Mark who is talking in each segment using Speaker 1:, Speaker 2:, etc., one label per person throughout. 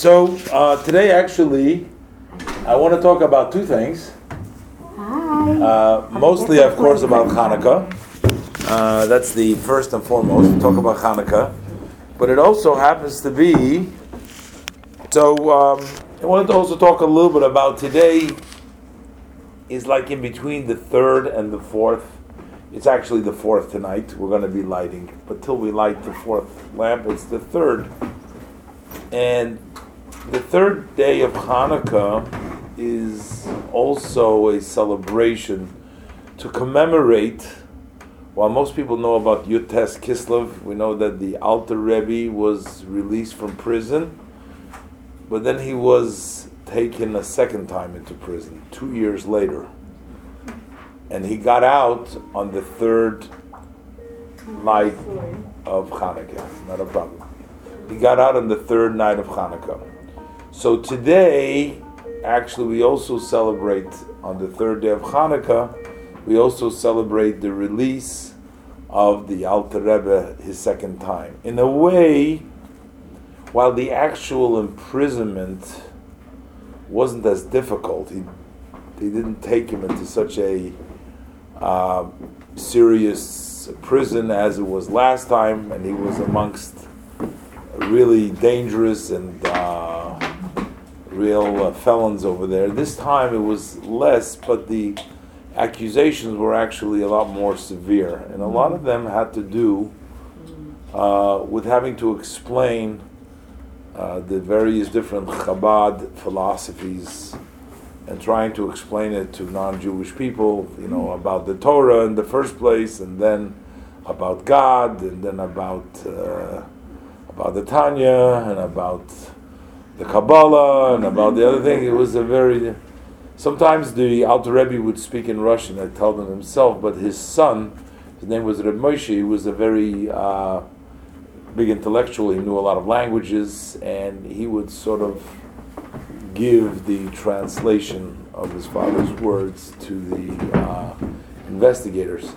Speaker 1: So uh, today, actually, I want to talk about two things.
Speaker 2: Hi.
Speaker 1: Uh, mostly, of course, about Hanukkah. Uh, that's the first and foremost. We talk about Hanukkah, but it also happens to be. So um, I wanted to also talk a little bit about today. Is like in between the third and the fourth. It's actually the fourth tonight. We're going to be lighting, but till we light the fourth lamp, it's the third. And the third day of Hanukkah is also a celebration to commemorate. While most people know about Yud Tes Kislev, we know that the Alter Rebbe was released from prison, but then he was taken a second time into prison, two years later. And he got out on the third night of Hanukkah. Not a problem. He got out on the third night of Hanukkah. So today, actually, we also celebrate on the third day of Hanukkah. We also celebrate the release of the Alter Rebbe his second time. In a way, while the actual imprisonment wasn't as difficult, he, they didn't take him into such a uh, serious prison as it was last time, and he was amongst really dangerous and uh, real uh, felons over there. This time it was less, but the accusations were actually a lot more severe, and a lot of them had to do uh, with having to explain uh, the various different Chabad philosophies and trying to explain it to non-Jewish people, you know, about the Torah in the first place, and then about God, and then about uh, about the Tanya, and about the Kabbalah, and about the other thing. It was a very sometimes the Alter Rebbe would speak in Russian. I told him himself, but his son, his name was Reb Moshe. He was a very uh, big intellectual. He knew a lot of languages, and he would sort of give the translation of his father's words to the uh, investigators.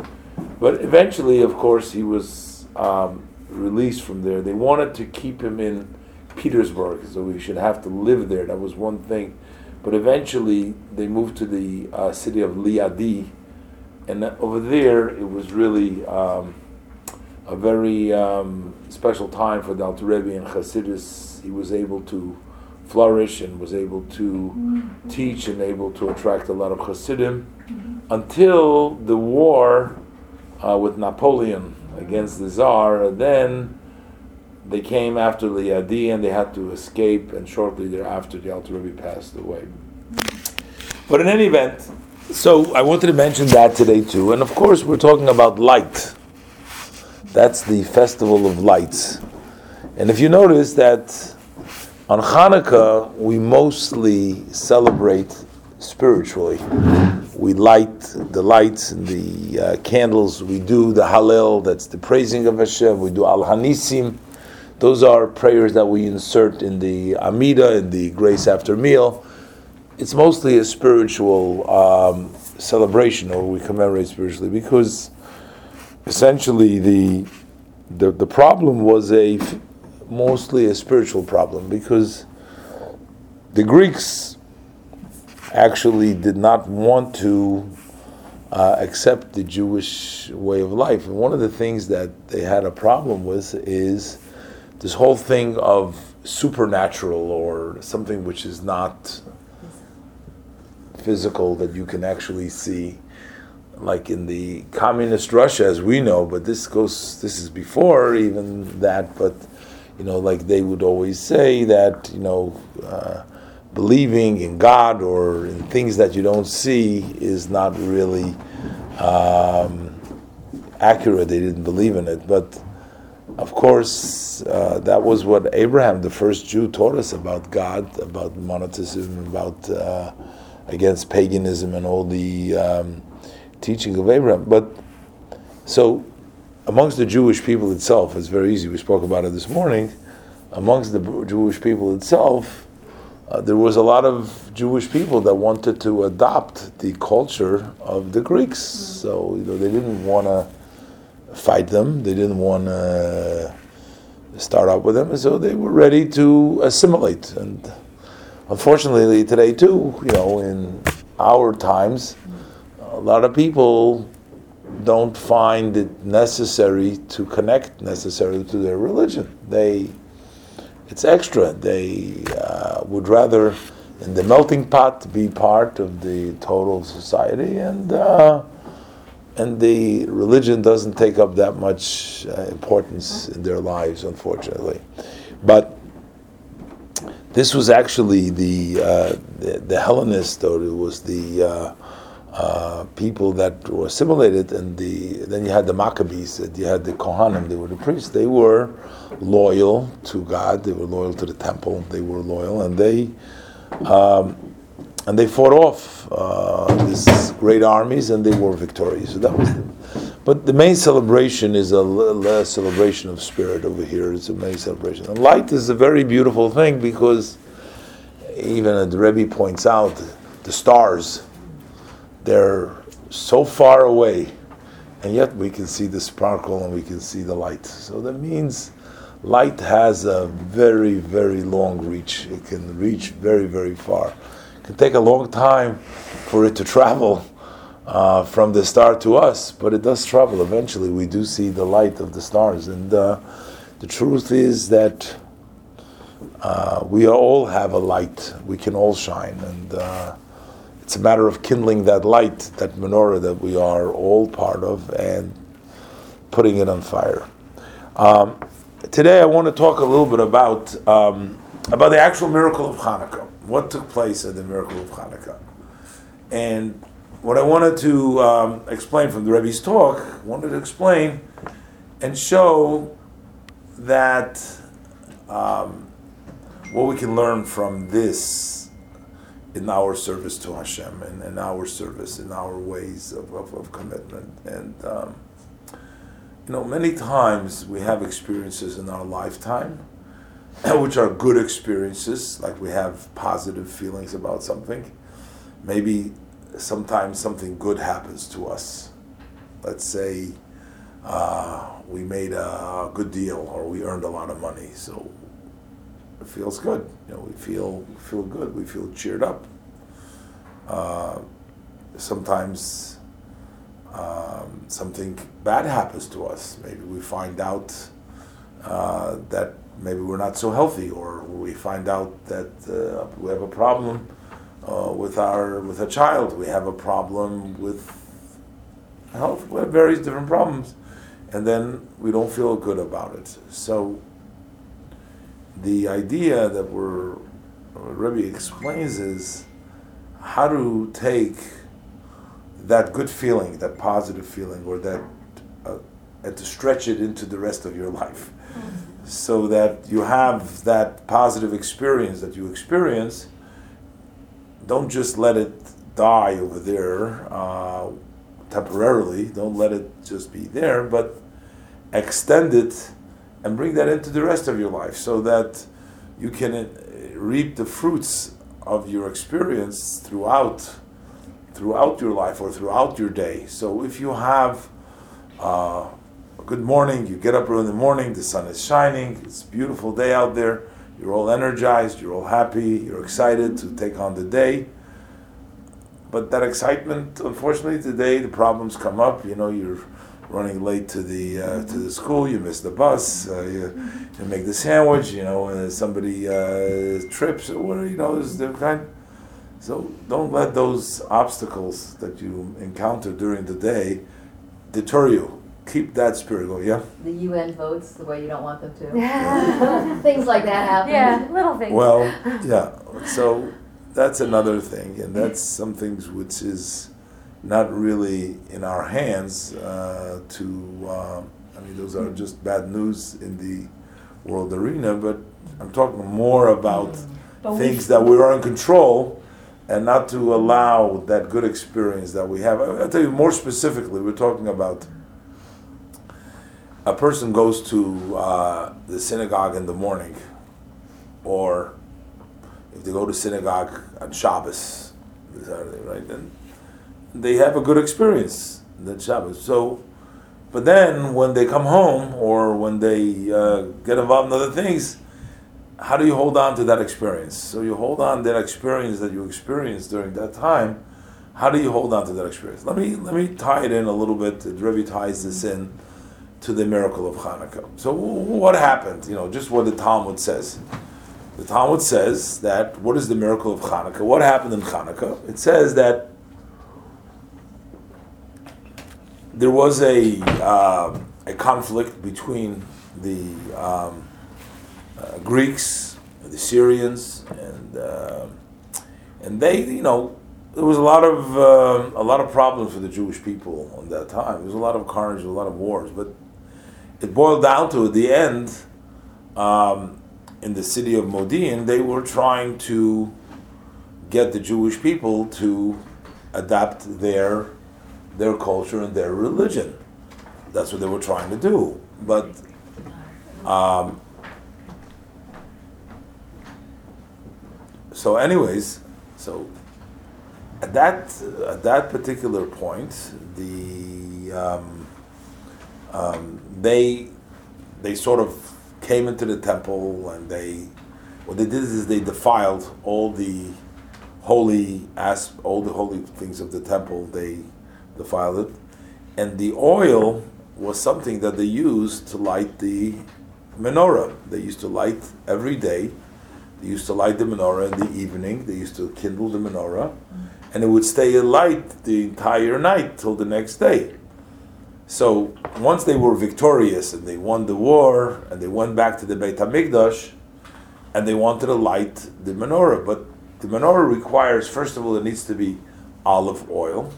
Speaker 1: But eventually, of course, he was um, released from there. They wanted to keep him in Petersburg, so we should have to live there. That was one thing. But eventually, they moved to the uh, city of Liadi, and over there, it was really um, a very um, special time for the Alter Rebbe and Hasidus. He was able to flourish and was able to teach and able to attract a lot of Hasidim until the war uh, with Napoleon against the Tsar. Then they came after Liadi and they had to escape, and shortly thereafter, the Alter Rebbe passed away. But in any event, so I wanted to mention that today too, and of course, we're talking about light. That's the festival of lights. And if you notice that on Hanukkah, we mostly celebrate spiritually. We light the lights and the uh, candles. We do the Hallel, that's the praising of Hashem. We do Al Hanisim. Those are prayers that we insert in the Amida, in the grace after meal. It's mostly a spiritual um, celebration, or we commemorate spiritually, because essentially the the, the problem was a mostly a spiritual problem because the Greeks actually did not want to uh, accept the Jewish way of life. And one of the things that they had a problem with is this whole thing of supernatural or something which is not physical that you can actually see like in the communist Russia as we know but this goes this is before even that but you know, like they would always say that, you know, uh, believing in God or in things that you don't see is not really um, accurate. They didn't believe in it. But of course, uh, that was what Abraham, the first Jew, taught us about God, about monotheism, about uh, against paganism and all the um, teaching of Abraham. But so amongst the Jewish people itself, it's very easy. We spoke about it this morning. Amongst the Jewish people itself, uh, there was a lot of Jewish people that wanted to adopt the culture of the Greeks. So you know, they didn't want to fight them. They didn't want to start out with them, so they were ready to assimilate. And unfortunately, today too, you know, in our times, a lot of people don't find it necessary to connect necessarily to their religion. They, it's extra. They uh, would rather, in the melting pot, be part of the total society, and uh, and the religion doesn't take up that much uh, importance in their lives, unfortunately. But this was actually the uh, the, the Hellenist, or it was the uh, uh, people that were assimilated, and the then you had the Maccabees, you had the Kohanim, they were the priests. They were loyal to God, they were loyal to the temple, they were loyal, and they um, and they fought off uh, these great armies, and they were victorious. So that was. The, but the main celebration is a, celebration of spirit over here. It's a main celebration. And light is a very beautiful thing because even the Rebbe points out the stars they're so far away, and yet we can see the sparkle and we can see the light. So that means light has a very, very long reach. It can reach very, very far. It can take a long time for it to travel uh, from the star to us, but it does travel. Eventually, we do see the light of the stars. And uh, the truth is that uh, we all have a light. We can all shine. And uh, it's a matter of kindling that light, that menorah that we are all part of, and putting it on fire. Um, today, I want to talk a little bit about um, about the actual miracle of Hanukkah. What took place at the miracle of Hanukkah, and what I wanted to um, explain from the Rebbe's talk, I wanted to explain and show that um, what we can learn from this in our service to Hashem and in our service, in our ways of, of, of commitment. And, um, you know, many times we have experiences in our lifetime which are good experiences, like we have positive feelings about something. Maybe sometimes something good happens to us. Let's say uh, we made a good deal or we earned a lot of money. So it feels good. You know, we feel feel good. We feel cheered up. Uh, sometimes um, something bad happens to us. Maybe we find out uh, that maybe we're not so healthy, or we find out that uh, we have a problem uh, with our with a child. We have a problem with health. We have various different problems, and then we don't feel good about it. So the idea that we're Rebbe explains is how to take that good feeling, that positive feeling, or that uh, and to stretch it into the rest of your life, mm-hmm. So that you have that positive experience that you experience. Don't just let it die over there uh, temporarily. Don't let it just be there, but extend it and bring that into the rest of your life so that you can uh, reap the fruits of your experience throughout throughout your life or throughout your day. So if you have uh, good morning, you get up early in the morning, the sun is shining, it's a beautiful day out there, you're all energized, you're all happy, you're excited to take on the day. But that excitement, unfortunately, today the problems come up. You know, you're running late to the uh, to the school, you miss the bus, uh, you, you, make the sandwich, you know, and somebody uh, trips or whatever, you know, there's different kind. So don't let those obstacles that you encounter during the day deter you. Keep that spirit going, yeah?
Speaker 2: The UN votes the way you don't want them to. Yeah. things like that happen.
Speaker 3: Yeah, little things.
Speaker 1: Well, yeah. So that's another thing, and that's some things which is not really in our hands uh, to. Uh, I mean, those are just bad news in the world arena, but I'm talking more about mm. things that we are in control and not to allow that good experience that we have. I'll tell you more specifically, we're talking about a person goes to uh, the synagogue in the morning, or if they go to synagogue on Shabbos, right? And they have a good experience that Shabbos. So But then when they come home or when they uh, get involved in other things, how do you hold on to that experience? So you hold on to that experience that you experienced during that time. How do you hold on to that experience? Let me let me tie it in a little bit. Rebbe ties this in to the miracle of Hanukkah. So what happened? You know, just what the Talmud says. The Talmud says that what is the miracle of Hanukkah? What happened in Hanukkah? It says that there was a uh, a conflict between the um, uh, Greeks, the Syrians, and uh, and they, you know, there was a lot of uh, a lot of problems for the Jewish people on that time. There was a lot of carnage, a lot of wars, but it boiled down to at the end. Um, in the city of Modi'in, they were trying to get the Jewish people to adapt their their culture and their religion. That's what they were trying to do. But um, so, anyways, so at that at that particular point, the um, um, they they sort of came into the temple and they what they did is they defiled all the holy as all the holy things of the temple. They defiled it, and the oil was something that they used to light the menorah. They used to light every day. They used to light the menorah in the evening. They used to kindle the menorah, and it would stay alight the entire night till the next day. So once they were victorious and they won the war and they went back to the Beit Hamikdash, and they wanted to light the menorah, but the menorah requires first of all it needs to be olive oil,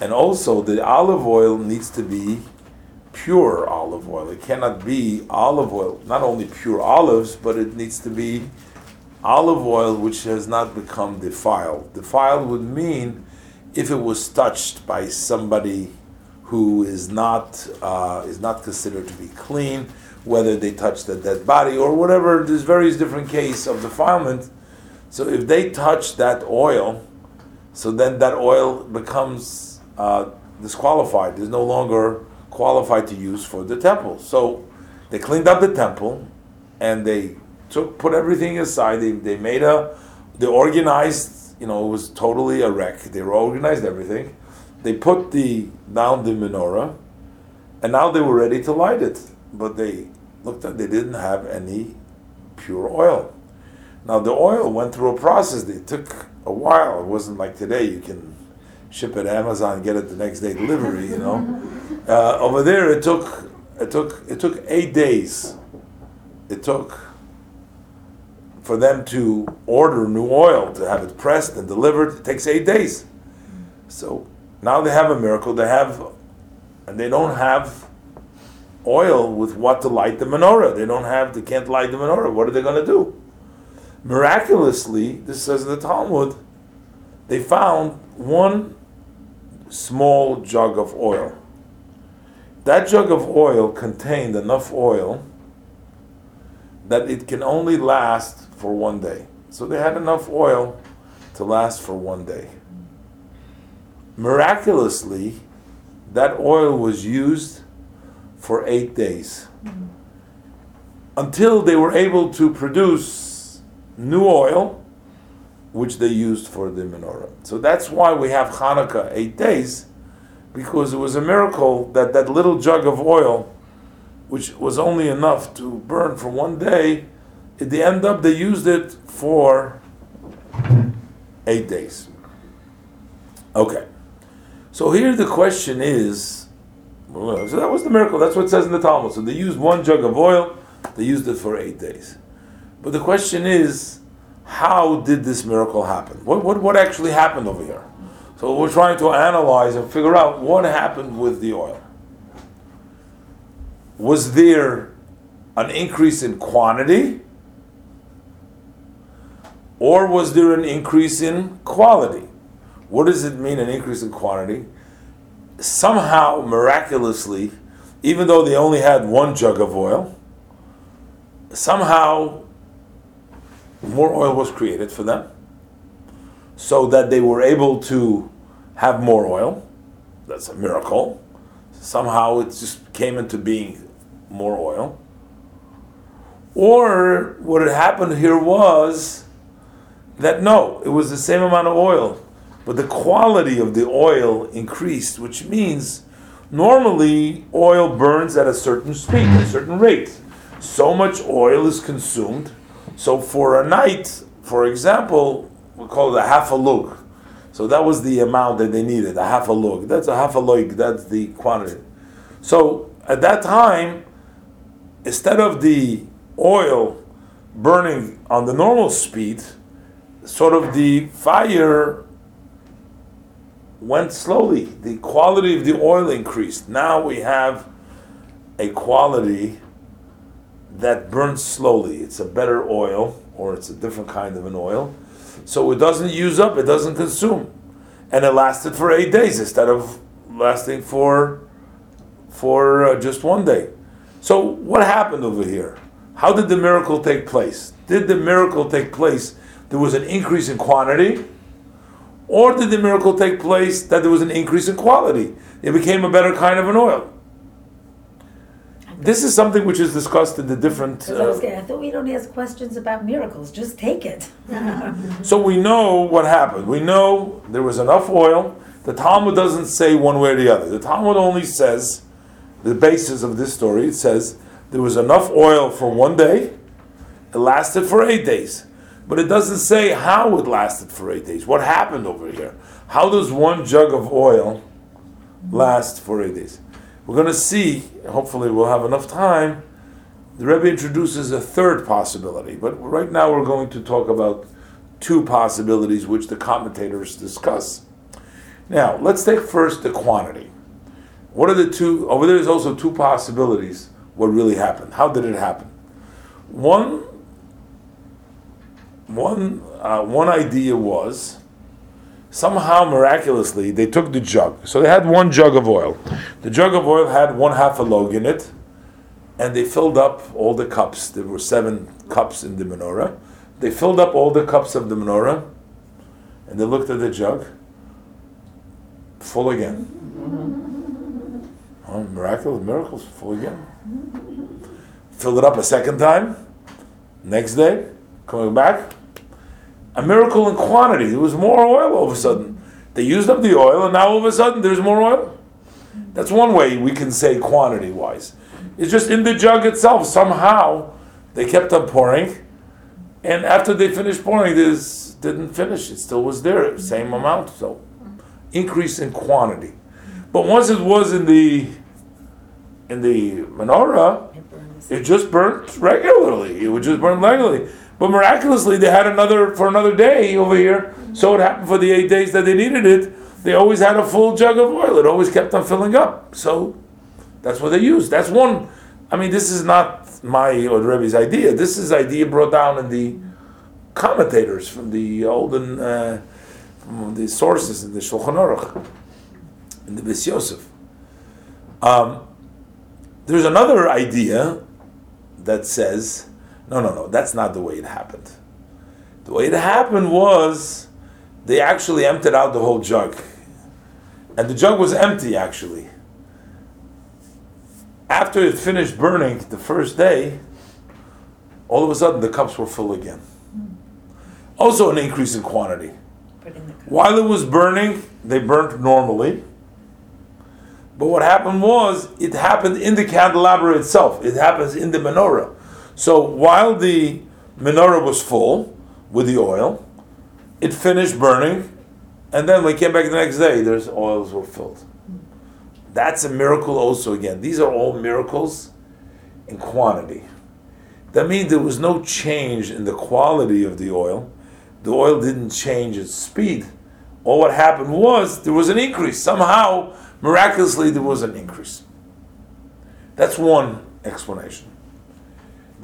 Speaker 1: and also the olive oil needs to be pure olive oil. It cannot be olive oil, not only pure olives, but it needs to be olive oil which has not become defiled. Defiled would mean if it was touched by somebody who is not uh, is not considered to be clean, whether they touch the dead body or whatever. There's various different case of defilement. So if they touch that oil, so then that oil becomes uh, disqualified. Is no longer qualified to use for the temple. So they cleaned up the temple, and they took put everything aside. They, they made a they organized. You know, it was totally a wreck. They organized everything they put the down the menorah, and now they were ready to light it, but they looked at they didn't have any pure oil. Now the oil went through a process. It took a while. It wasn't like today you can ship it Amazon get it the next day delivery. You know, uh, over there it took it took it took eight days. It took for them to order new oil to have it pressed and delivered. It takes eight days. So now they have a miracle. They have, and they don't have oil with what to light the menorah. They don't have. They can't light the menorah. What are they going to do? Miraculously, this says in the Talmud, they found one small jug of oil. That jug of oil contained enough oil that it can only last for one day. So they had enough oil to last for one day miraculously, that oil was used for eight days mm-hmm. until they were able to produce new oil, which they used for the menorah. So that's why we have Hanukkah eight days, because it was a miracle that that little jug of oil, which was only enough to burn for one day, at the end up they used it for eight days. Okay. So here the question is, so that was the miracle. That's what it says in the Talmud. So they used one jug of oil. They used it for eight days. But the question is, how did this miracle happen? What, what, what actually happened over here? So we're trying to analyze and figure out what happened with the oil. Was there an increase in quantity? Or was there an increase in quality? What does it mean, an increase in quantity? Somehow, miraculously, even though they only had one jug of oil, somehow more oil was created for them so that they were able to have more oil. That's a miracle. somehow it just came into being more oil. Or what had happened here was that no, it was the same amount of oil, but the quality of the oil increased, which means normally oil burns at a certain speed, a certain rate. So much oil is consumed. So for a night, for example, we call it a half a lug. So that was the amount that they needed, a half a lug. That's a half a lug, that's the quantity. So at that time, instead of the oil burning on the normal speed, sort of the fire went slowly. The quality of the oil increased. Now we have a quality that burns slowly. It's a better oil, or it's a different kind of an oil. So it doesn't use up, it doesn't consume. And it lasted for eight days instead of lasting for, for uh, just one day. So what happened over here? How did the miracle take place? Did the miracle take place? There was an increase in quantity, or did the miracle take place that there was an increase in quality? It became a better kind of an oil. This is something which is discussed in the different.
Speaker 3: I, was
Speaker 1: Uh,
Speaker 3: I thought we don't ask questions about miracles. Just take it.
Speaker 1: so we know what happened. We know there was enough oil. The Talmud doesn't say one way or the other. The Talmud only says the basis of this story. It says there was enough oil for one day. It lasted for eight days. But it doesn't say how it lasted for eight days. What happened over here? How does one jug of oil last for eight days? We're going to see, hopefully, we'll have enough time. The Rebbe introduces a third possibility, but right now we're going to talk about two possibilities which the commentators discuss. Now, let's take first the quantity. What are the two? Over there is also two possibilities what really happened. How did it happen? One one uh, one idea was somehow miraculously they took the jug. So they had one jug of oil. The jug of oil had one half a log in it, and they filled up all the cups. There were seven cups in the menorah. They filled up all the cups of the menorah, and they looked at the jug, full again. Oh, miracle, miracles, full again. Filled it up a second time. Next day, coming back, a miracle in quantity. There was more oil all of a sudden. They used up the oil, and now all of a sudden there's more oil. That's one way we can say quantity wise. It's just in the jug itself. Somehow they kept on pouring, and after they finished pouring, this didn't finish. It still was there, same amount. So increase in quantity. But once it was in the in the menorah, it just burnt regularly. It would just burn regularly. But miraculously, they had another for another day over here. So it happened for the eight days that they needed it. They always had a full jug of oil. It always kept on filling up. So that's what they used. That's one. I mean, this is not my or the Rebbe's idea. This is idea brought down in the commentators from the olden uh, from the sources in the Shulchan Aruch, in the Beis Yosef. Um, there's another idea that says, no, no, no, that's not the way it happened. The way it happened was they actually emptied out the whole jug. And the jug was empty, actually. After it finished burning the first day, all of a sudden the cups were full again. Also, an increase in quantity.
Speaker 3: In.
Speaker 1: While it was burning, they burnt normally. But what happened was, it happened in the candelabra itself. It happens in the menorah. So while the menorah was full with the oil, it finished burning, and then we came back the next day, there's oils were filled. That's a miracle also again. These are all miracles in quantity. That means there was no change in the quality of the oil. The oil didn't change its speed. All what happened was there was an increase. Somehow, miraculously, there was an increase. That's one explanation.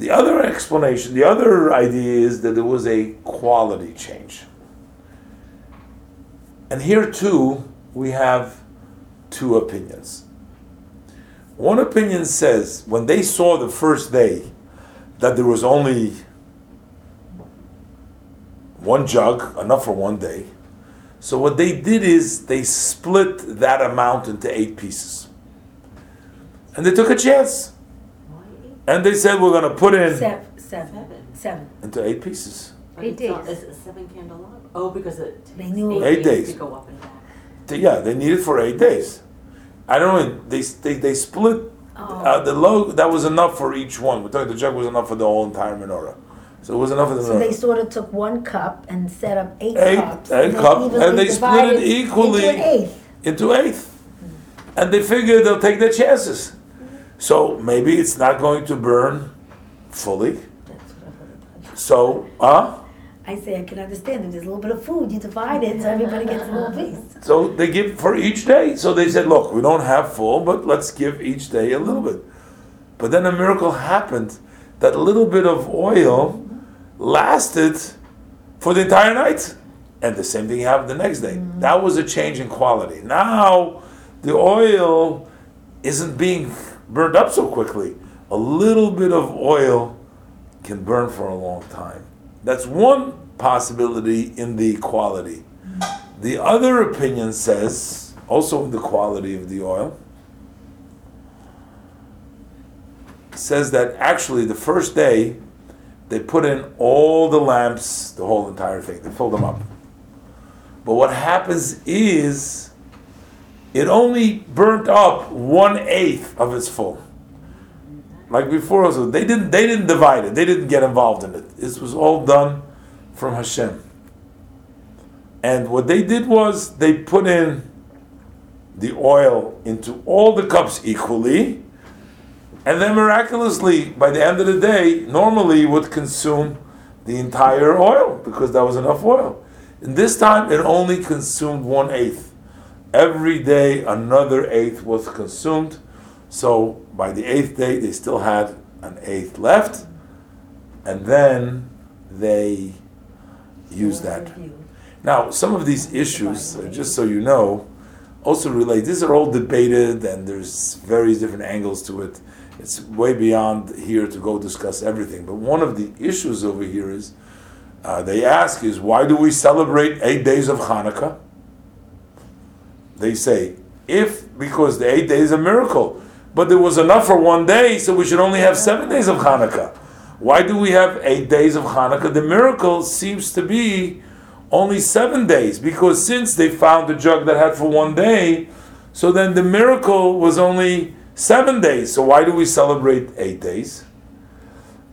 Speaker 1: The other explanation, the other idea is that there was a quality change. And here too, we have two opinions. One opinion says when they saw the first day that there was only one jug, enough for one day. So what they did is they split that amount into eight pieces. and they took a chance? And they said we're going to put in
Speaker 3: Seven, seven, seven.
Speaker 1: into eight pieces.
Speaker 4: Like
Speaker 2: Eight
Speaker 4: it's not-
Speaker 2: days.
Speaker 4: Is it seven candle up? Oh, because it
Speaker 3: They
Speaker 4: takes
Speaker 3: knew-
Speaker 1: Eight days.
Speaker 4: to go up and back.
Speaker 1: They- yeah, they need it for eight days. I don't know. They they, they split
Speaker 3: Oh.
Speaker 1: uh, the low. That was enough for each one. We're talking the jug was enough for the whole entire menorah, so it was enough for the
Speaker 3: So they sort of took one cup and set up eight,
Speaker 1: Eight-
Speaker 3: cups.
Speaker 1: eight
Speaker 3: they
Speaker 1: cup,
Speaker 3: evenly
Speaker 1: and they split it
Speaker 3: divided
Speaker 1: equally.
Speaker 3: Into an eighth.
Speaker 1: into eighth. And they figure they'll take their chances. So maybe it's not going to burn fully.
Speaker 3: That's what I heard about.
Speaker 1: So, uh,
Speaker 3: I say I can understand if there's a little bit of food, you divide it so everybody gets a little piece.
Speaker 1: so they give for each day. So they said, look, we don't have full, but let's give each day a little bit. But then a miracle happened that little bit of oil lasted for the entire night. And the same thing happened the next day. That was a change in quality. Now the oil isn't being burned up so quickly. A little bit of oil can burn for a long time. That's one possibility in the quality. The other opinion says, also in the quality of the oil, says that actually the first day they put in all the lamps, the whole entire thing, they filled them up. But what happens is it only burnt up one eighth of its full. Like before, also they didn't they didn't divide it. They didn't get involved in it. This was all done from Hashem. And what they did was they put in the oil into all the cups equally, and then miraculously, by the end of the day, normally would consume the entire oil because that was enough oil. And this time it only consumed one eighth. Every day another eighth was consumed. So by the eighth day they still had an eighth left, and then they used that. Now, some of these issues, uh, just so you know, also relate. These are all debated, and there's various different angles to it. It's way beyond here to go discuss everything. But one of the issues over here is uh, they ask is why do we celebrate eight days of Hanukkah? They say if because the eight days is a miracle, but there was enough for one day, so we should only have seven days of Hanukkah. Why do we have eight days of Hanukkah? The miracle seems to be only seven days because since they found the jug that had for one day, so then the miracle was only seven days. So why do we celebrate eight days?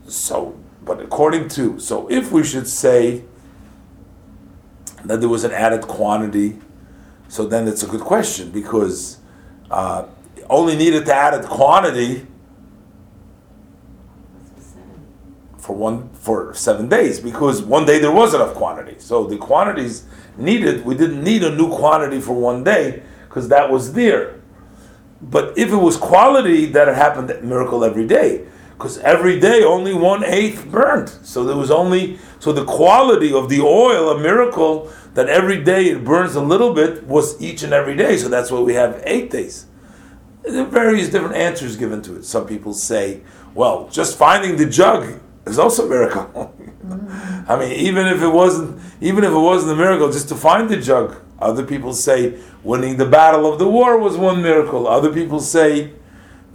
Speaker 1: So, but according to, so if we should say that there was an added quantity, so then it's a good question because uh, only needed to add a quantity for one for seven days because one day there was enough quantity. So the quantities needed, we didn't need a new quantity for one day because that was there. But if it was quality, that it happened miracle every day. Because every day only one eighth burned. So there was only so the quality of the oil, a miracle that every day it burns a little bit was each and every day. So that's why we have eight days. There are various different answers given to it. Some people say, well, just finding the jug is also a miracle. I mean, even if it wasn't, even if it wasn't a miracle, just to find the jug. Other people say winning the battle of the war was one miracle. Other people say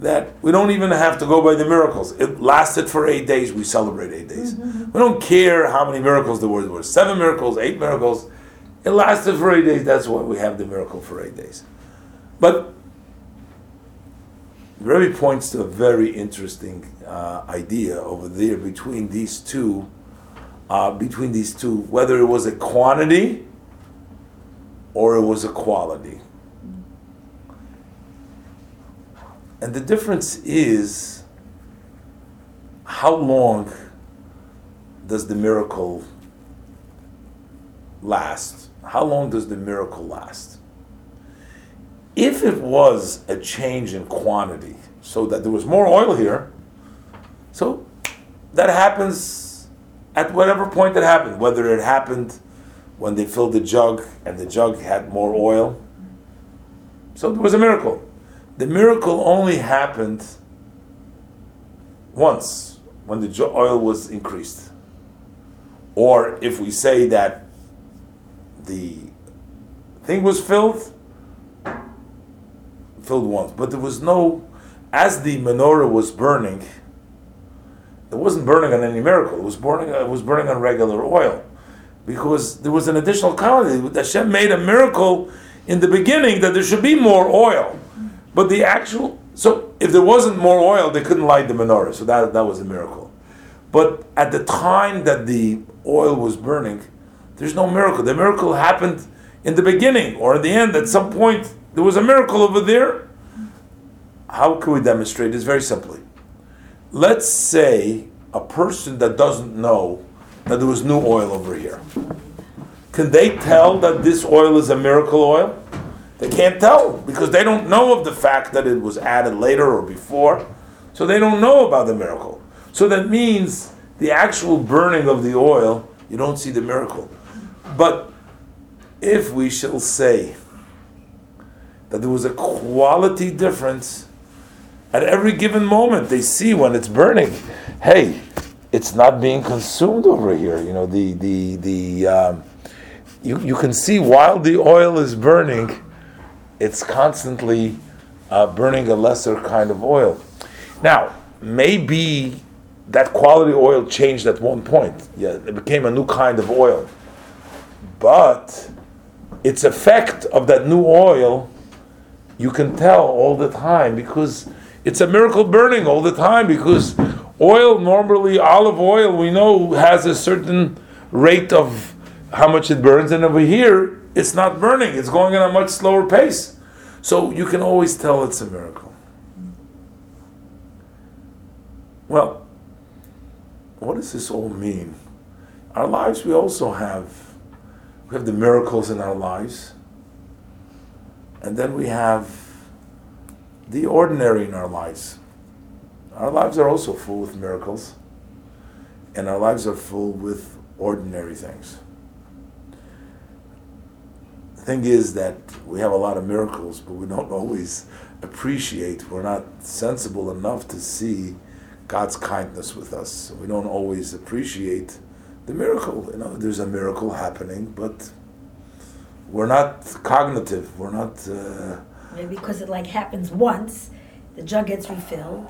Speaker 1: that we don't even have to go by the miracles. It lasted for eight days. We celebrate eight days. We don't care how many miracles there were. There were seven miracles, eight miracles. It lasted for eight days. That's why we have the miracle for eight days. But the Rebbe points to a very interesting uh, idea over there between these two, uh, between these two, whether it was a quantity or it was a quality. And the difference is how long does the miracle last? How long does the miracle last? If it was a change in quantity, so that there was more oil here, so that happens at whatever point it happened, whether it happened when they filled the jug and the jug had more oil. So there was a miracle. The miracle only happened once when the oil was increased. Or if we say that the thing was filled, filled once, but there was no as the menorah was burning, it wasn't burning on any miracle. It was burning. It was burning on regular oil, because there was an additional quality. Hashem made a miracle in the beginning that there should be more oil, but the actual so if there wasn't more oil, they couldn't light the menorah. So that that was a miracle. But at the time that the oil was burning, there's no miracle. The miracle happened in the beginning or in the end. At some point, there was a miracle over there. How can we demonstrate this? Very simply. Let's say a person that doesn't know that there was new oil over here. Can they tell that this oil is a miracle oil? They can't tell because they don't know of the fact that it was added later or before. So they don't know about the miracle. So that means the actual burning of the oil, you don't see the miracle. But if we shall say that there was a quality difference at every given moment, they see when it's burning, hey, it's not being consumed over here. You know, the the the um, you you can see while the oil is burning, it's constantly uh, burning a lesser kind of oil. Now, maybe that quality oil changed at one point. Yeah, it became a new kind of oil. But its effect of that new oil, you can tell all the time because it's a miracle burning all the time because oil, normally olive oil, we know has a certain rate of how much it burns, and over here, it's not burning, it's going at a much slower pace. So you can always tell it's a miracle. Well, what does this all mean? Our lives, we also have, we have the miracles in our lives, and then we have the ordinary in our lives. Our lives are also full with miracles, and our lives are full with ordinary things. Thing is that we have a lot of miracles, but we don't always appreciate, we're not sensible enough to see God's kindness with us. We don't always appreciate the miracle. You know, there's a miracle happening, but we're not cognitive. We're not. Uh,
Speaker 3: Maybe because it like happens once, the jug gets refilled.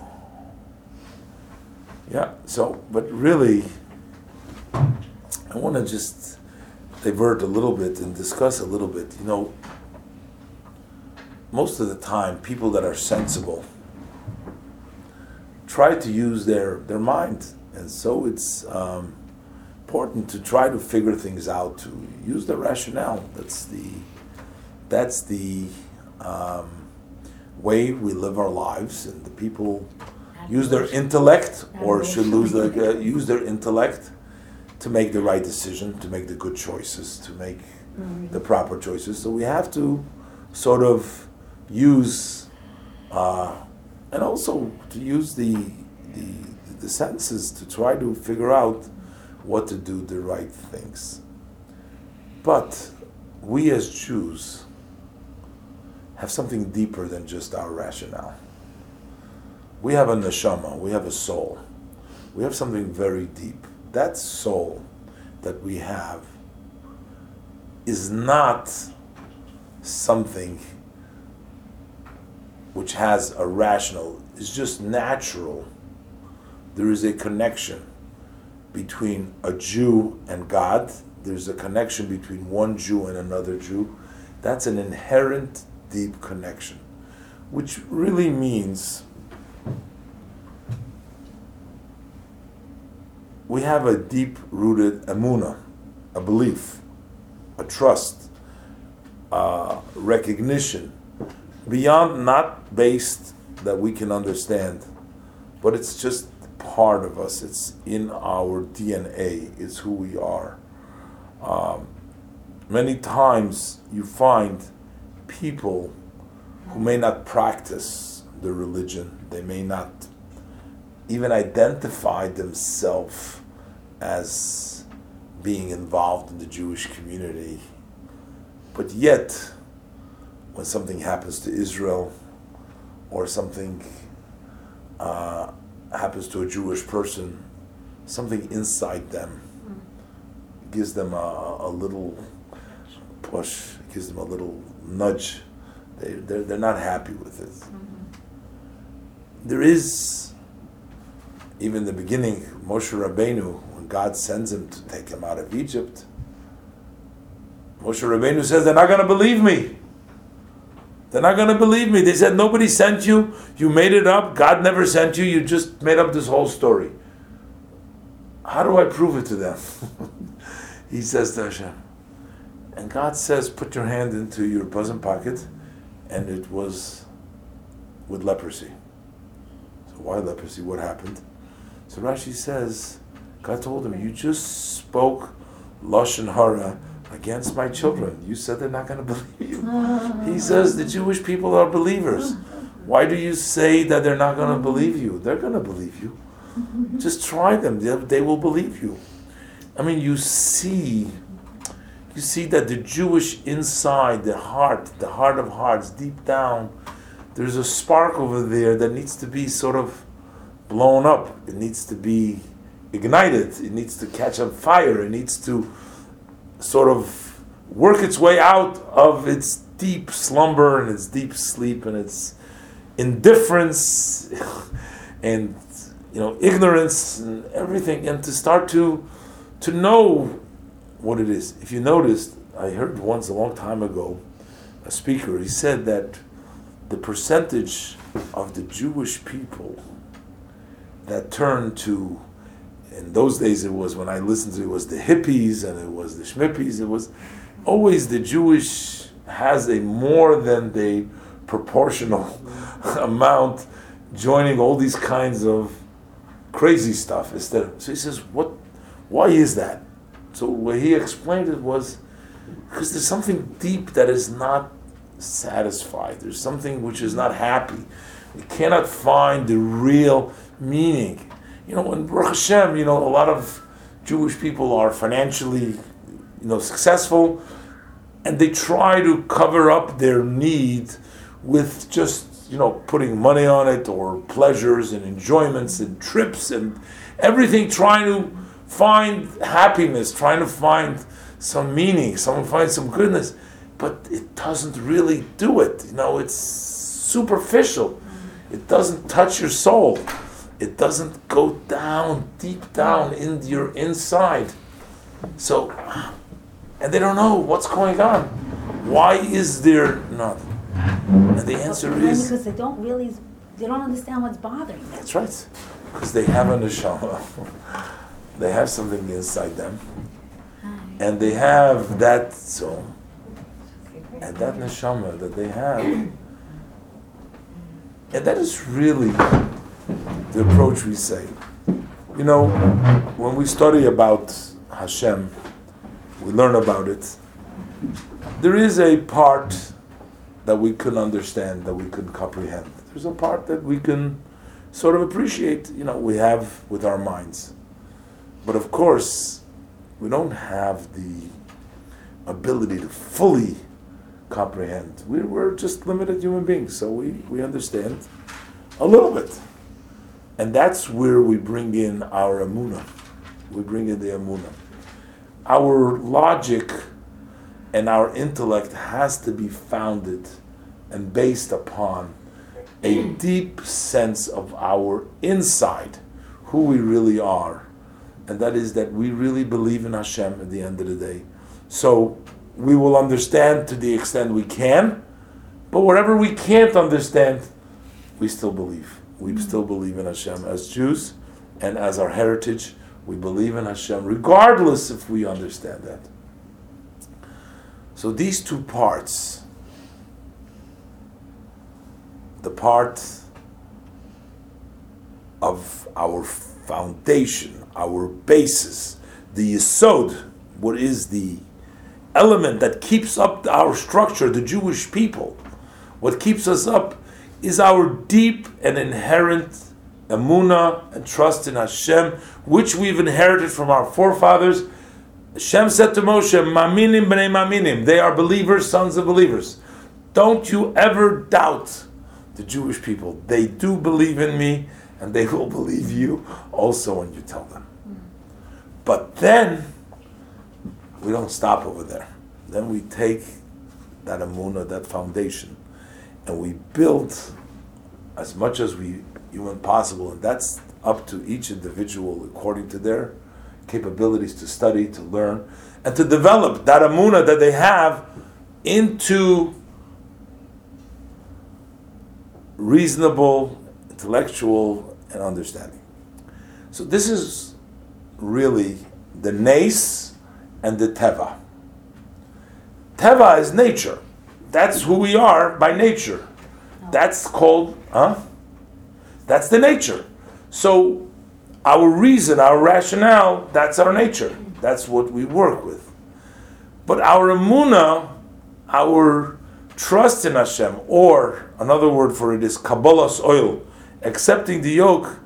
Speaker 1: Yeah. So, but really, I want to just divert a little bit and discuss a little bit. You know, most of the time, people that are sensible try to use their their mind, and so it's um, important to try to figure things out, to use the rationale. That's the that's the um, way we live our lives, and the people use their intellect or should lose their, uh, use their intellect to make the right decision, to make the good choices, to make the proper choices. So we have to sort of use, uh, and also to use the, the the senses to try to figure out what to do the right things. But we as Jews have something deeper than just our rationale. We have a neshama, we have a soul. We have something very deep. That soul that we have is not something which has a rational, it's just natural. There is a connection between a Jew and God. There's a connection between one Jew and another Jew. That's an inherent deep connection, which really means we have a deep rooted emuna, a belief, a trust, uh, recognition, beyond not based that we can understand, but it's just part of us. It's in our DNA. It's who we are. Um, many times you find people who may not practice the religion, they may not even identify themselves as being involved in the Jewish community, but yet, when something happens to Israel or something uh, happens to a Jewish person, something inside them gives them a, a little push, gives them a little nudge. They, they're, they're not happy with it. there is, even in the beginning, Moshe Rabbeinu, when God sends him to take him out of Egypt, Moshe Rabbeinu says, They're not going to believe me. They're not going to believe me. They said, Nobody sent you. You made it up. God never sent you. You just made up this whole story. How do I prove it to them? he says to Hashem. And God says, Put your hand into your bosom pocket. And it was with leprosy. So, why leprosy? What happened? So, Rashi says, God told him, You just spoke Lashon Hara against my children. You said they're not going to believe you. He says, The Jewish people are believers. Why do you say that they're not going to believe you? They're going to believe you. Just try them. They, they will believe you. I mean, you see, you see that the Jewish inside, the heart, the heart of hearts, deep down, there's a spark over there that needs to be sort of blown up. It needs to be ignited. It needs to catch on fire. It needs to sort of work its way out of its deep slumber and its deep sleep and its indifference and you know ignorance and everything and to start to to know what it is if you noticed i heard once a long time ago a speaker he said that the percentage of the jewish people that turned to in those days it was when i listened to it, was the hippies and it was the schmippies it was always the jewish has a more than the proportional amount joining all these kinds of crazy stuff instead. Of, so he says, "What? Why is that?" So what he explained it was because there's something deep that is not satisfied. There's something which is not happy. We cannot find the real meaning. You know, in Baruch Hashem, you know, a lot of Jewish people are financially, you know, successful, and they try to cover up their need with just you know putting money on it or pleasures and enjoyments and trips and everything trying to find happiness trying to find some meaning someone find some goodness. But it doesn't really do it. You know it's superficial. It doesn't touch your soul it doesn't go down deep down into your inside so and they don't know what's going on why is there nothing and the answer
Speaker 3: Maybe
Speaker 1: is
Speaker 3: because they don't really, they don't understand what's bothering them.
Speaker 1: that's right. Because they have a neshama. they have something inside them. And they have that so and that neshama that they have. And that is really the approach we say. You know, when we study about Hashem, we learn about it. There is a part that we can understand, that we can comprehend. There's a part that we can sort of appreciate, you know, we have with our minds. But of course, we don't have the ability to fully comprehend. We're, just limited human beings, so we, we understand a little bit. And that's where we bring in our emuna. We bring in the emuna. Our logic and our intellect has to be founded and based upon a deep sense of our inside, who we really are. And that is that we really believe in Hashem at the end of the day. So we will understand to the extent we can, but whatever we can't understand, we still believe. We still believe in Hashem as Jews and as our heritage. We believe in Hashem regardless if we understand that. So these two parts, the part of our foundation, our basis, the yisod, what is the element that keeps up our structure, the Jewish people, what keeps us up is our deep and inherent emuna and trust in Hashem, which we've inherited from our forefathers. Hashem said to Moshe, Maminim b'nei maminim. They are believers, sons of believers. Don't you ever doubt the Jewish people. They do believe in me, and they will believe you also when you tell them. But then, we don't stop over there. Then we take that emuna, that foundation, and we build as much as we human possible, and that's up to each individual according to their capabilities to study, to learn, and to develop that emuna that they have into reasonable, intellectual, and understanding. So this is really the nace and the teva. Teva is nature. That's who we are by nature. Oh. That's called, huh? That's the nature. So our reason, our rationale, that's our nature. That's what we work with. But our emuna, our trust in Hashem, or another word for it is Kabbalas ol, accepting the yoke,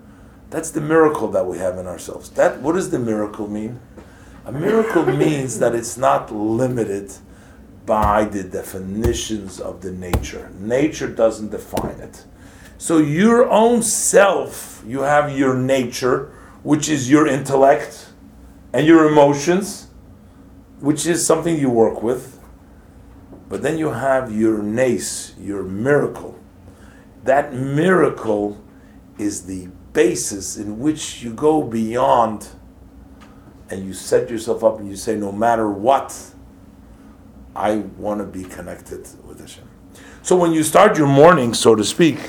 Speaker 1: that's the miracle that we have in ourselves. That what does the miracle mean? A miracle means that it's not limited by the definitions of the nature. Nature doesn't define it. So your own self, you have your nature, which is your intellect and your emotions, which is something you work with. But then you have your nace, your miracle. That miracle is the basis in which you go beyond and you set yourself up and you say, no matter what, I want to be connected with Hashem. So when you start your morning, so to speak,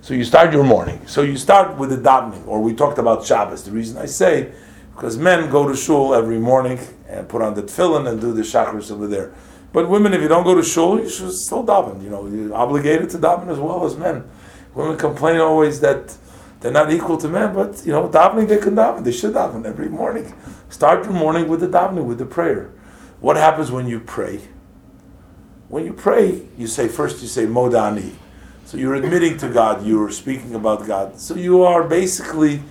Speaker 1: so you start your morning. So you start with the davening, or we talked about Shabbos. The reason I say, because men go to shul every morning and put on the tefillin and do the chakras over there. But women, if you don't go to shul, you should still daven. You know, you're obligated to daven as well as men. Women complain always that they're not equal to men, but you know, davening they can daven. They should daven every morning. Start your morning with the davening, with the prayer. What happens when you pray? When you pray, you say first you say Modeh Ani. So you're admitting to God, you're speaking about God. So you are basically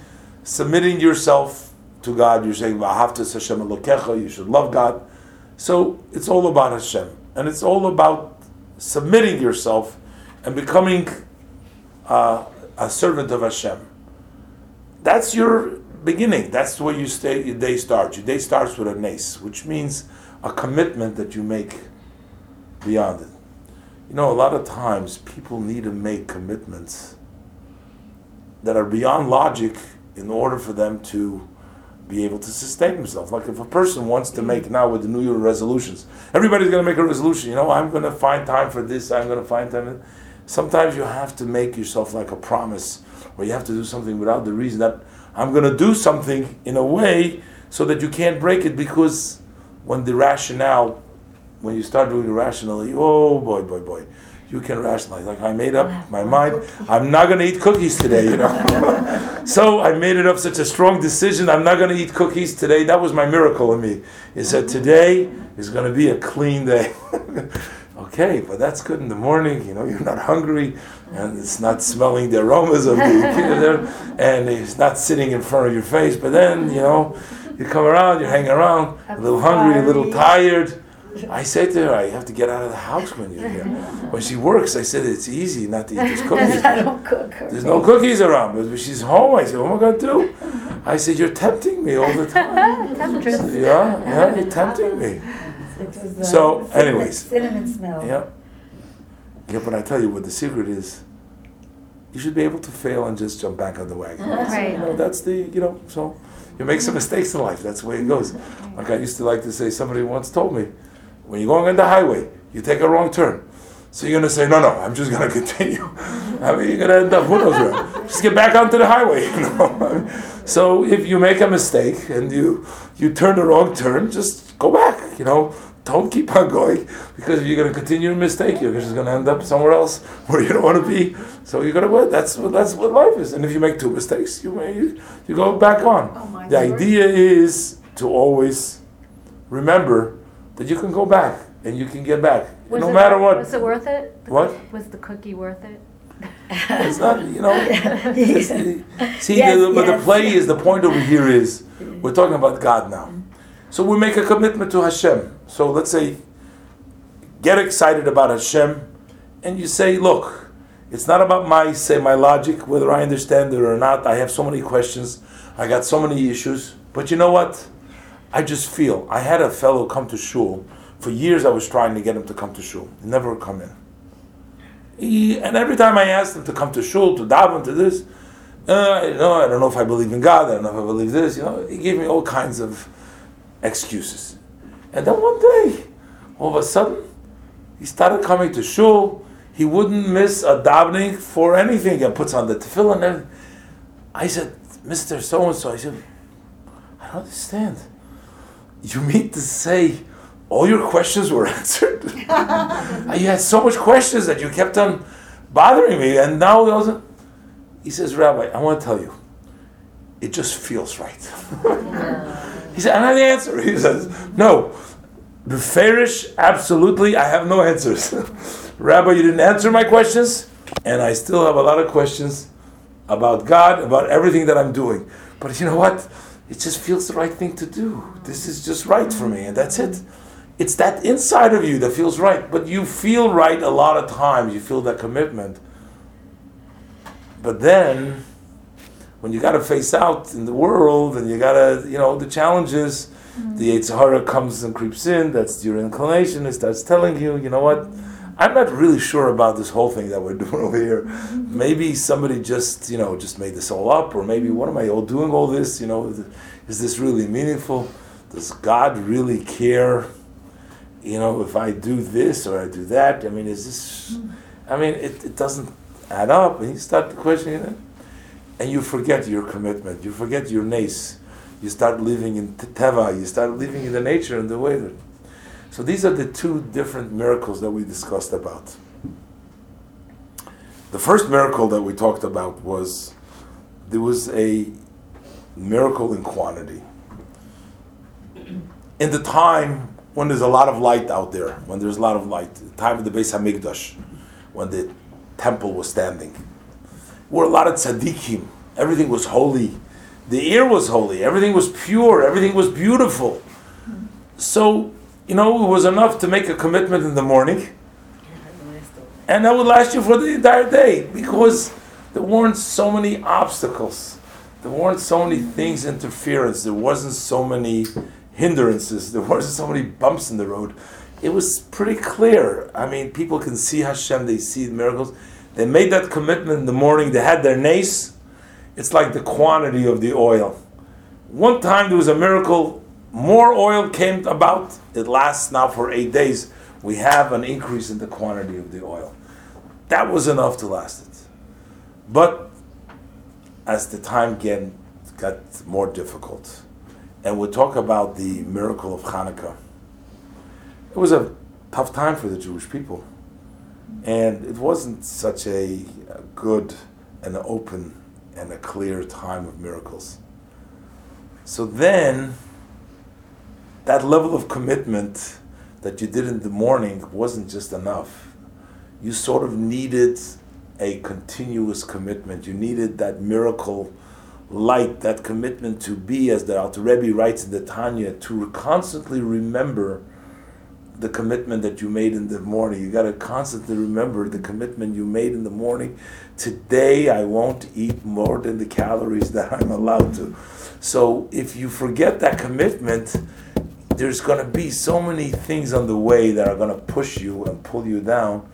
Speaker 1: submitting yourself to God. You're saying V'ahavtas Hashem Elokecha. You should love God. So it's all about Hashem, and it's all about submitting yourself and becoming uh, a servant of Hashem. That's your beginning. That's where you stay. Your day starts. Your day starts with a nace, which means a commitment that you make beyond it. You know, a lot of times people need to make commitments that are beyond logic in order for them to be able to sustain themselves. Like if a person wants to make now with the New Year resolutions, everybody's going to make a resolution. You know, I'm going to find time for this. I'm going to find time. Sometimes you have to make yourself like a promise, or you have to do something without the reason that I'm going to do something in a way so that you can't break it because when the rationale when you start doing it rationally, oh boy, boy, boy, you can rationalize. Like I made up my mind, I'm not going to eat cookies today, you know. so I made it up such a strong decision. I'm not going to eat cookies today. That was my miracle in me. It said today is going to be a clean day. okay, but that's good in the morning. You know, you're not hungry, and it's not smelling the aromas of the and it's not sitting in front of your face. But then, you know, you come around, you're hanging around, a little hungry, a little tired I say to her, I have to get out of the house when you're here. When she works, I said, it's easy not to eat those cookies.
Speaker 3: I don't cook.
Speaker 1: There's no cookies around, but when she's home, I said, what am I going to do? I said, you're tempting me all the time.
Speaker 3: Temptress.
Speaker 1: yeah, yeah, you're tempting me.
Speaker 3: Was, uh,
Speaker 1: So,
Speaker 3: cinnamon-
Speaker 1: anyways.
Speaker 3: Cinnamon smell.
Speaker 1: Yeah. Yeah, but I tell you what the secret is. You should be able to fail and just jump back on the wagon.
Speaker 2: Right.
Speaker 1: You know, that's the, you know, so you make some mistakes in life. That's the way it goes. Like I used to like to say, somebody once told me, when you're going on the highway, you take a wrong turn. So you're gonna say, no, no, I'm just gonna continue. I mean, you're gonna end up, who knows where? Just get back onto the highway. You know? so if you make a mistake and you you turn the wrong turn, just go back. You know, don't keep on going because if you're gonna continue a mistake, you're just gonna end up somewhere else where you don't want to be. So you're gonna? That's what that's what life is. And if you make two mistakes, you may, you, you go back on.
Speaker 3: Oh
Speaker 1: the idea is to always remember that you can go back and you can get back,
Speaker 5: Was
Speaker 1: no
Speaker 5: it-
Speaker 1: matter what.
Speaker 5: Was it worth it? The
Speaker 1: What?
Speaker 5: Was the cookie worth it?
Speaker 1: It's not, you know. see,
Speaker 3: Yes,
Speaker 1: the, but the play is the point over here is we're talking about God now. So we make a commitment to Hashem. So let's say, get excited about Hashem, and you say, look, it's not about my say my logic, whether I understand it or not. I have so many questions. I got so many issues. But you know what? I just feel. I had a fellow come to shul. For years, I was trying to get him to come to shul. He never come in. He, and every time I asked him to come to shul, to daven, to this, Uh, you know, I don't know if I believe in God. I don't know if I believe this. You know, he gave me all kinds of excuses. And then one day, all of a sudden, he started coming to shul. He wouldn't miss a davening for anything. And puts on the tefillin. And. I said, Mister So and So. I said, I don't understand. You mean to say all your questions were answered? you had so much questions that you kept on bothering me, and now. He says, Rabbi, I want to tell you, it just feels right. he said, I have the answer. He says, No, the Farish, absolutely, I have no answers. Rabbi, you didn't answer my questions, and I still have a lot of questions about God, about everything that I'm doing. But you know what? It just feels the right thing to do. This is just right for me, and that's it. It's that inside of you that feels right. But you feel right a lot of times. You feel that commitment. But then, when you got to face out in the world and you got to, you know, the challenges, mm-hmm. the Yetzer Hara comes and creeps in, that's your inclination, it starts telling you, you know what, I'm not really sure about this whole thing that we're doing over here. Maybe somebody just, you know, just made this all up, or maybe what am I all doing all this? You know, is this really meaningful? Does God really care? You know, if I do this or I do that, I mean, is this? I mean, it, it doesn't add up, and you start questioning it, and you forget your commitment, you forget your nace, you start living in teva, you start living in the nature and the way that. So these are the two different miracles that we discussed about. The first miracle that we talked about was there was a miracle in quantity. In the time when there's a lot of light out there, when there's a lot of light, the time of the Beis Hamikdash, when the temple was standing. Were a lot of tzaddikim. Everything was holy. The air was holy. Everything was pure. Everything was beautiful. So, you know, it was enough to make a commitment in the morning. And that would last you for the entire day because there weren't so many obstacles. There weren't so many things interference. There wasn't so many hindrances. There wasn't so many bumps in the road it was pretty clear. I mean, people can see Hashem, they see the miracles. They made that commitment in the morning, they had their nace. It's like the quantity of the oil. One time there was a miracle, more oil came about. It lasts now for eight days. We have an increase in the quantity of the oil. That was enough to last it. But as the time again got more difficult, and we'll talk about the miracle of Hanukkah it was a tough time for the Jewish people. And it wasn't such a, a good and open and a clear time of miracles. So then, that level of commitment that you did in the morning wasn't just enough. You sort of needed a continuous commitment. You needed that miracle light, that commitment to be, as the Alter Rebbe writes in the Tanya, to constantly remember the commitment that you made in the morning. You got to constantly remember the commitment you made in the morning. Today, I won't eat more than the calories that I'm allowed to. So, if you forget that commitment, there's going to be so many things on the way that are going to push you and pull you down.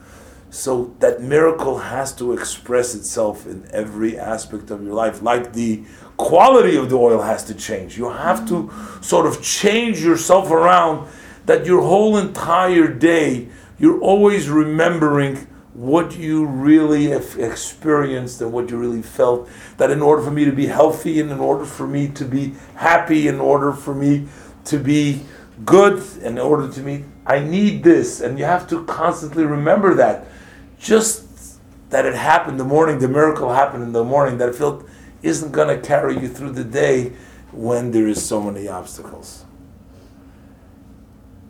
Speaker 1: So, that miracle has to express itself in every aspect of your life. Like the quality of the oil has to change. You have to sort of change yourself around that your whole entire day you're always remembering what you really experienced and what you really felt. That in order for me to be healthy and in order for me to be happy, in order for me to be good, in order to me, I need this. And you have to constantly remember that. Just that it happened the morning, the miracle happened in the morning, that felt isn't going to carry you through the day when there is so many obstacles.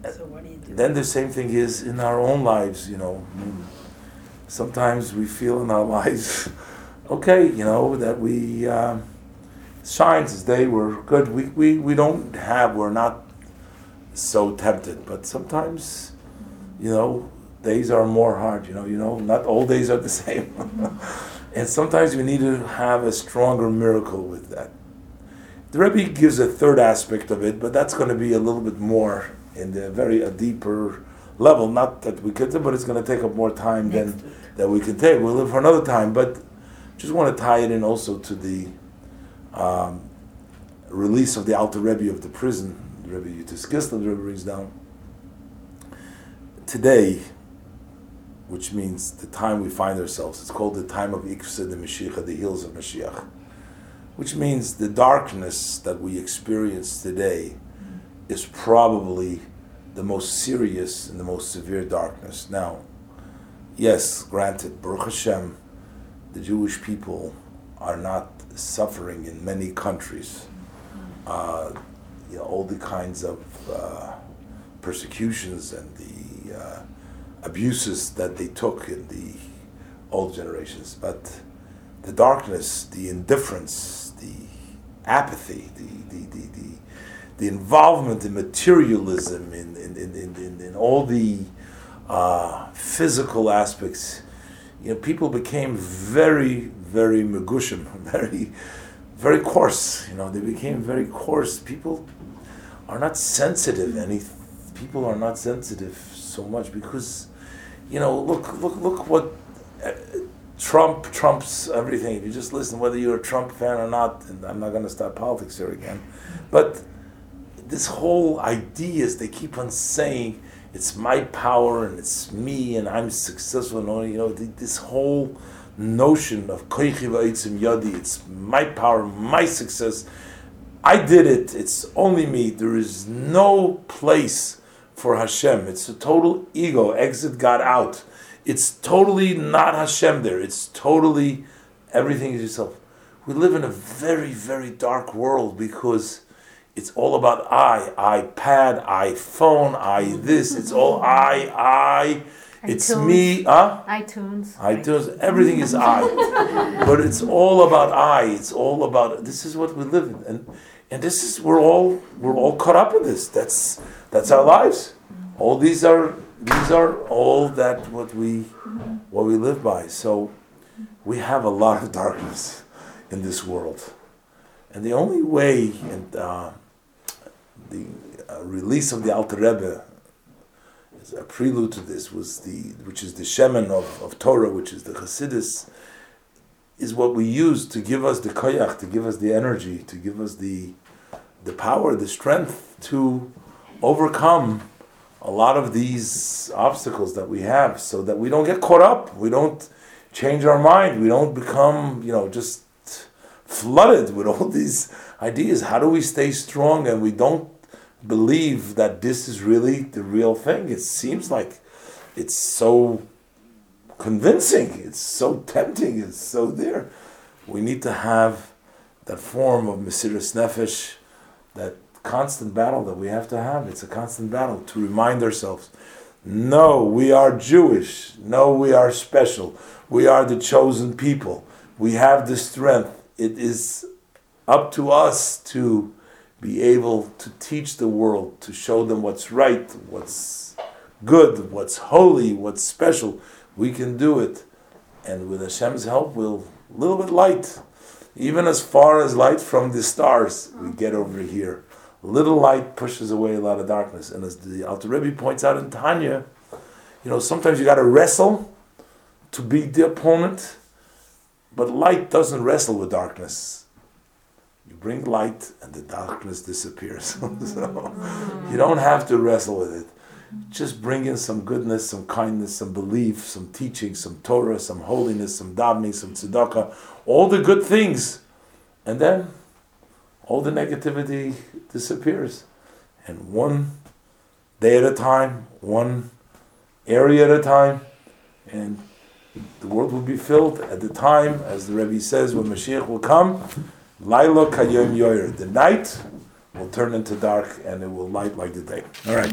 Speaker 3: So what do you do?
Speaker 1: Then the same thing is in our own lives, you know. Sometimes we feel in our lives, okay, you know, that we um, shines as they were good. We, we, we don't have, we're not so tempted, but sometimes, you know, days are more hard, you know, you know, not all days are the same. and sometimes we need to have a stronger miracle with that. The Rebbe gives a third aspect of it, but that's going to be a little bit more in the very a deeper level. Not that we could, but it's going to take up more time than that we can take. We'll live for another time. But Just want to tie it in also to the um, release of the Alter Rebbe of the prison. The Rebbe Kislev, the Rebbe brings down. Today, which means the time we find ourselves, it's called the time of Ikvesa d'Mashiach, the heels of Mashiach, which means the darkness that we experience today is probably the most serious and the most severe darkness. Now, yes, granted, Baruch Hashem, the Jewish people are not suffering in many countries. Uh, you know, all the kinds of uh, persecutions and the uh, abuses that they took in the old generations. But the darkness, the indifference, the apathy, the, the, the, the, the involvement in materialism, in, in, in, in, in, all the uh, physical aspects, you know, people became very, very megushim, very, very coarse. You know, they became very coarse. People are not sensitive. Any people are not sensitive so much because, you know, look, look, look what uh, Trump trumps everything. If you just listen, whether you're a Trump fan or not, and I'm not going to start politics here again, but this whole ideas they keep on saying it's my power and it's me and I'm successful and all you know this whole notion of koichi yadi it's my power my success I did it it's only me there is no place for Hashem it's a total ego exit God out it's totally not Hashem there it's totally everything is yourself we live in a very very dark world because it's all about I, iPad, iPhone, I this. It's all I, I. It's
Speaker 5: iTunes.
Speaker 1: me, huh?
Speaker 5: iTunes.
Speaker 1: iTunes, everything is I. but it's all about I. It's all about this is what we live in. And and this is we're all we're all caught up in this. That's that's our lives. All these are these are all that what we what we live by. So we have a lot of darkness in this world. And the only way and uh, the uh, release of the Alter Rebbe is a prelude to this was the which is the Shemen of, of Torah, which is the Chassidus, is what we use to give us the koyach, to give us the energy, to give us the the power, the strength to overcome a lot of these obstacles that we have, so that we don't get caught up, we don't change our mind, we don't become you know just flooded with all these ideas. How do we stay strong and we don't believe that this is really the real thing? It seems like it's so convincing, it's so tempting, it's so there. We need to have that form of Mesiris Nefesh, that constant battle that we have to have. It's a constant battle to remind ourselves no, we are Jewish. No, we are special. We are the chosen people. We have the strength it is up to us to be able to teach the world, to show them what's right, what's good, what's holy, what's special. We can do it. And with Hashem's help, we'll a little bit light. Even as far as light from the stars, we get over here. Little light pushes away a lot of darkness. And as the Alter Rebbe points out in Tanya, you know, sometimes you got to wrestle to beat the opponent but light doesn't wrestle with darkness. You bring light and the darkness disappears. so mm. you don't have to wrestle with it. Just bring in some goodness, some kindness, some belief, some teaching, some Torah, some holiness, some davening, some tzedakah, all the good things. And then all the negativity disappears. And one day at a time, one area at a time, and the world will be filled at the time, as the Rebbe says, when Mashiach will come. Laila kayom yoyer. The night will turn into dark and it will light like the day. All right.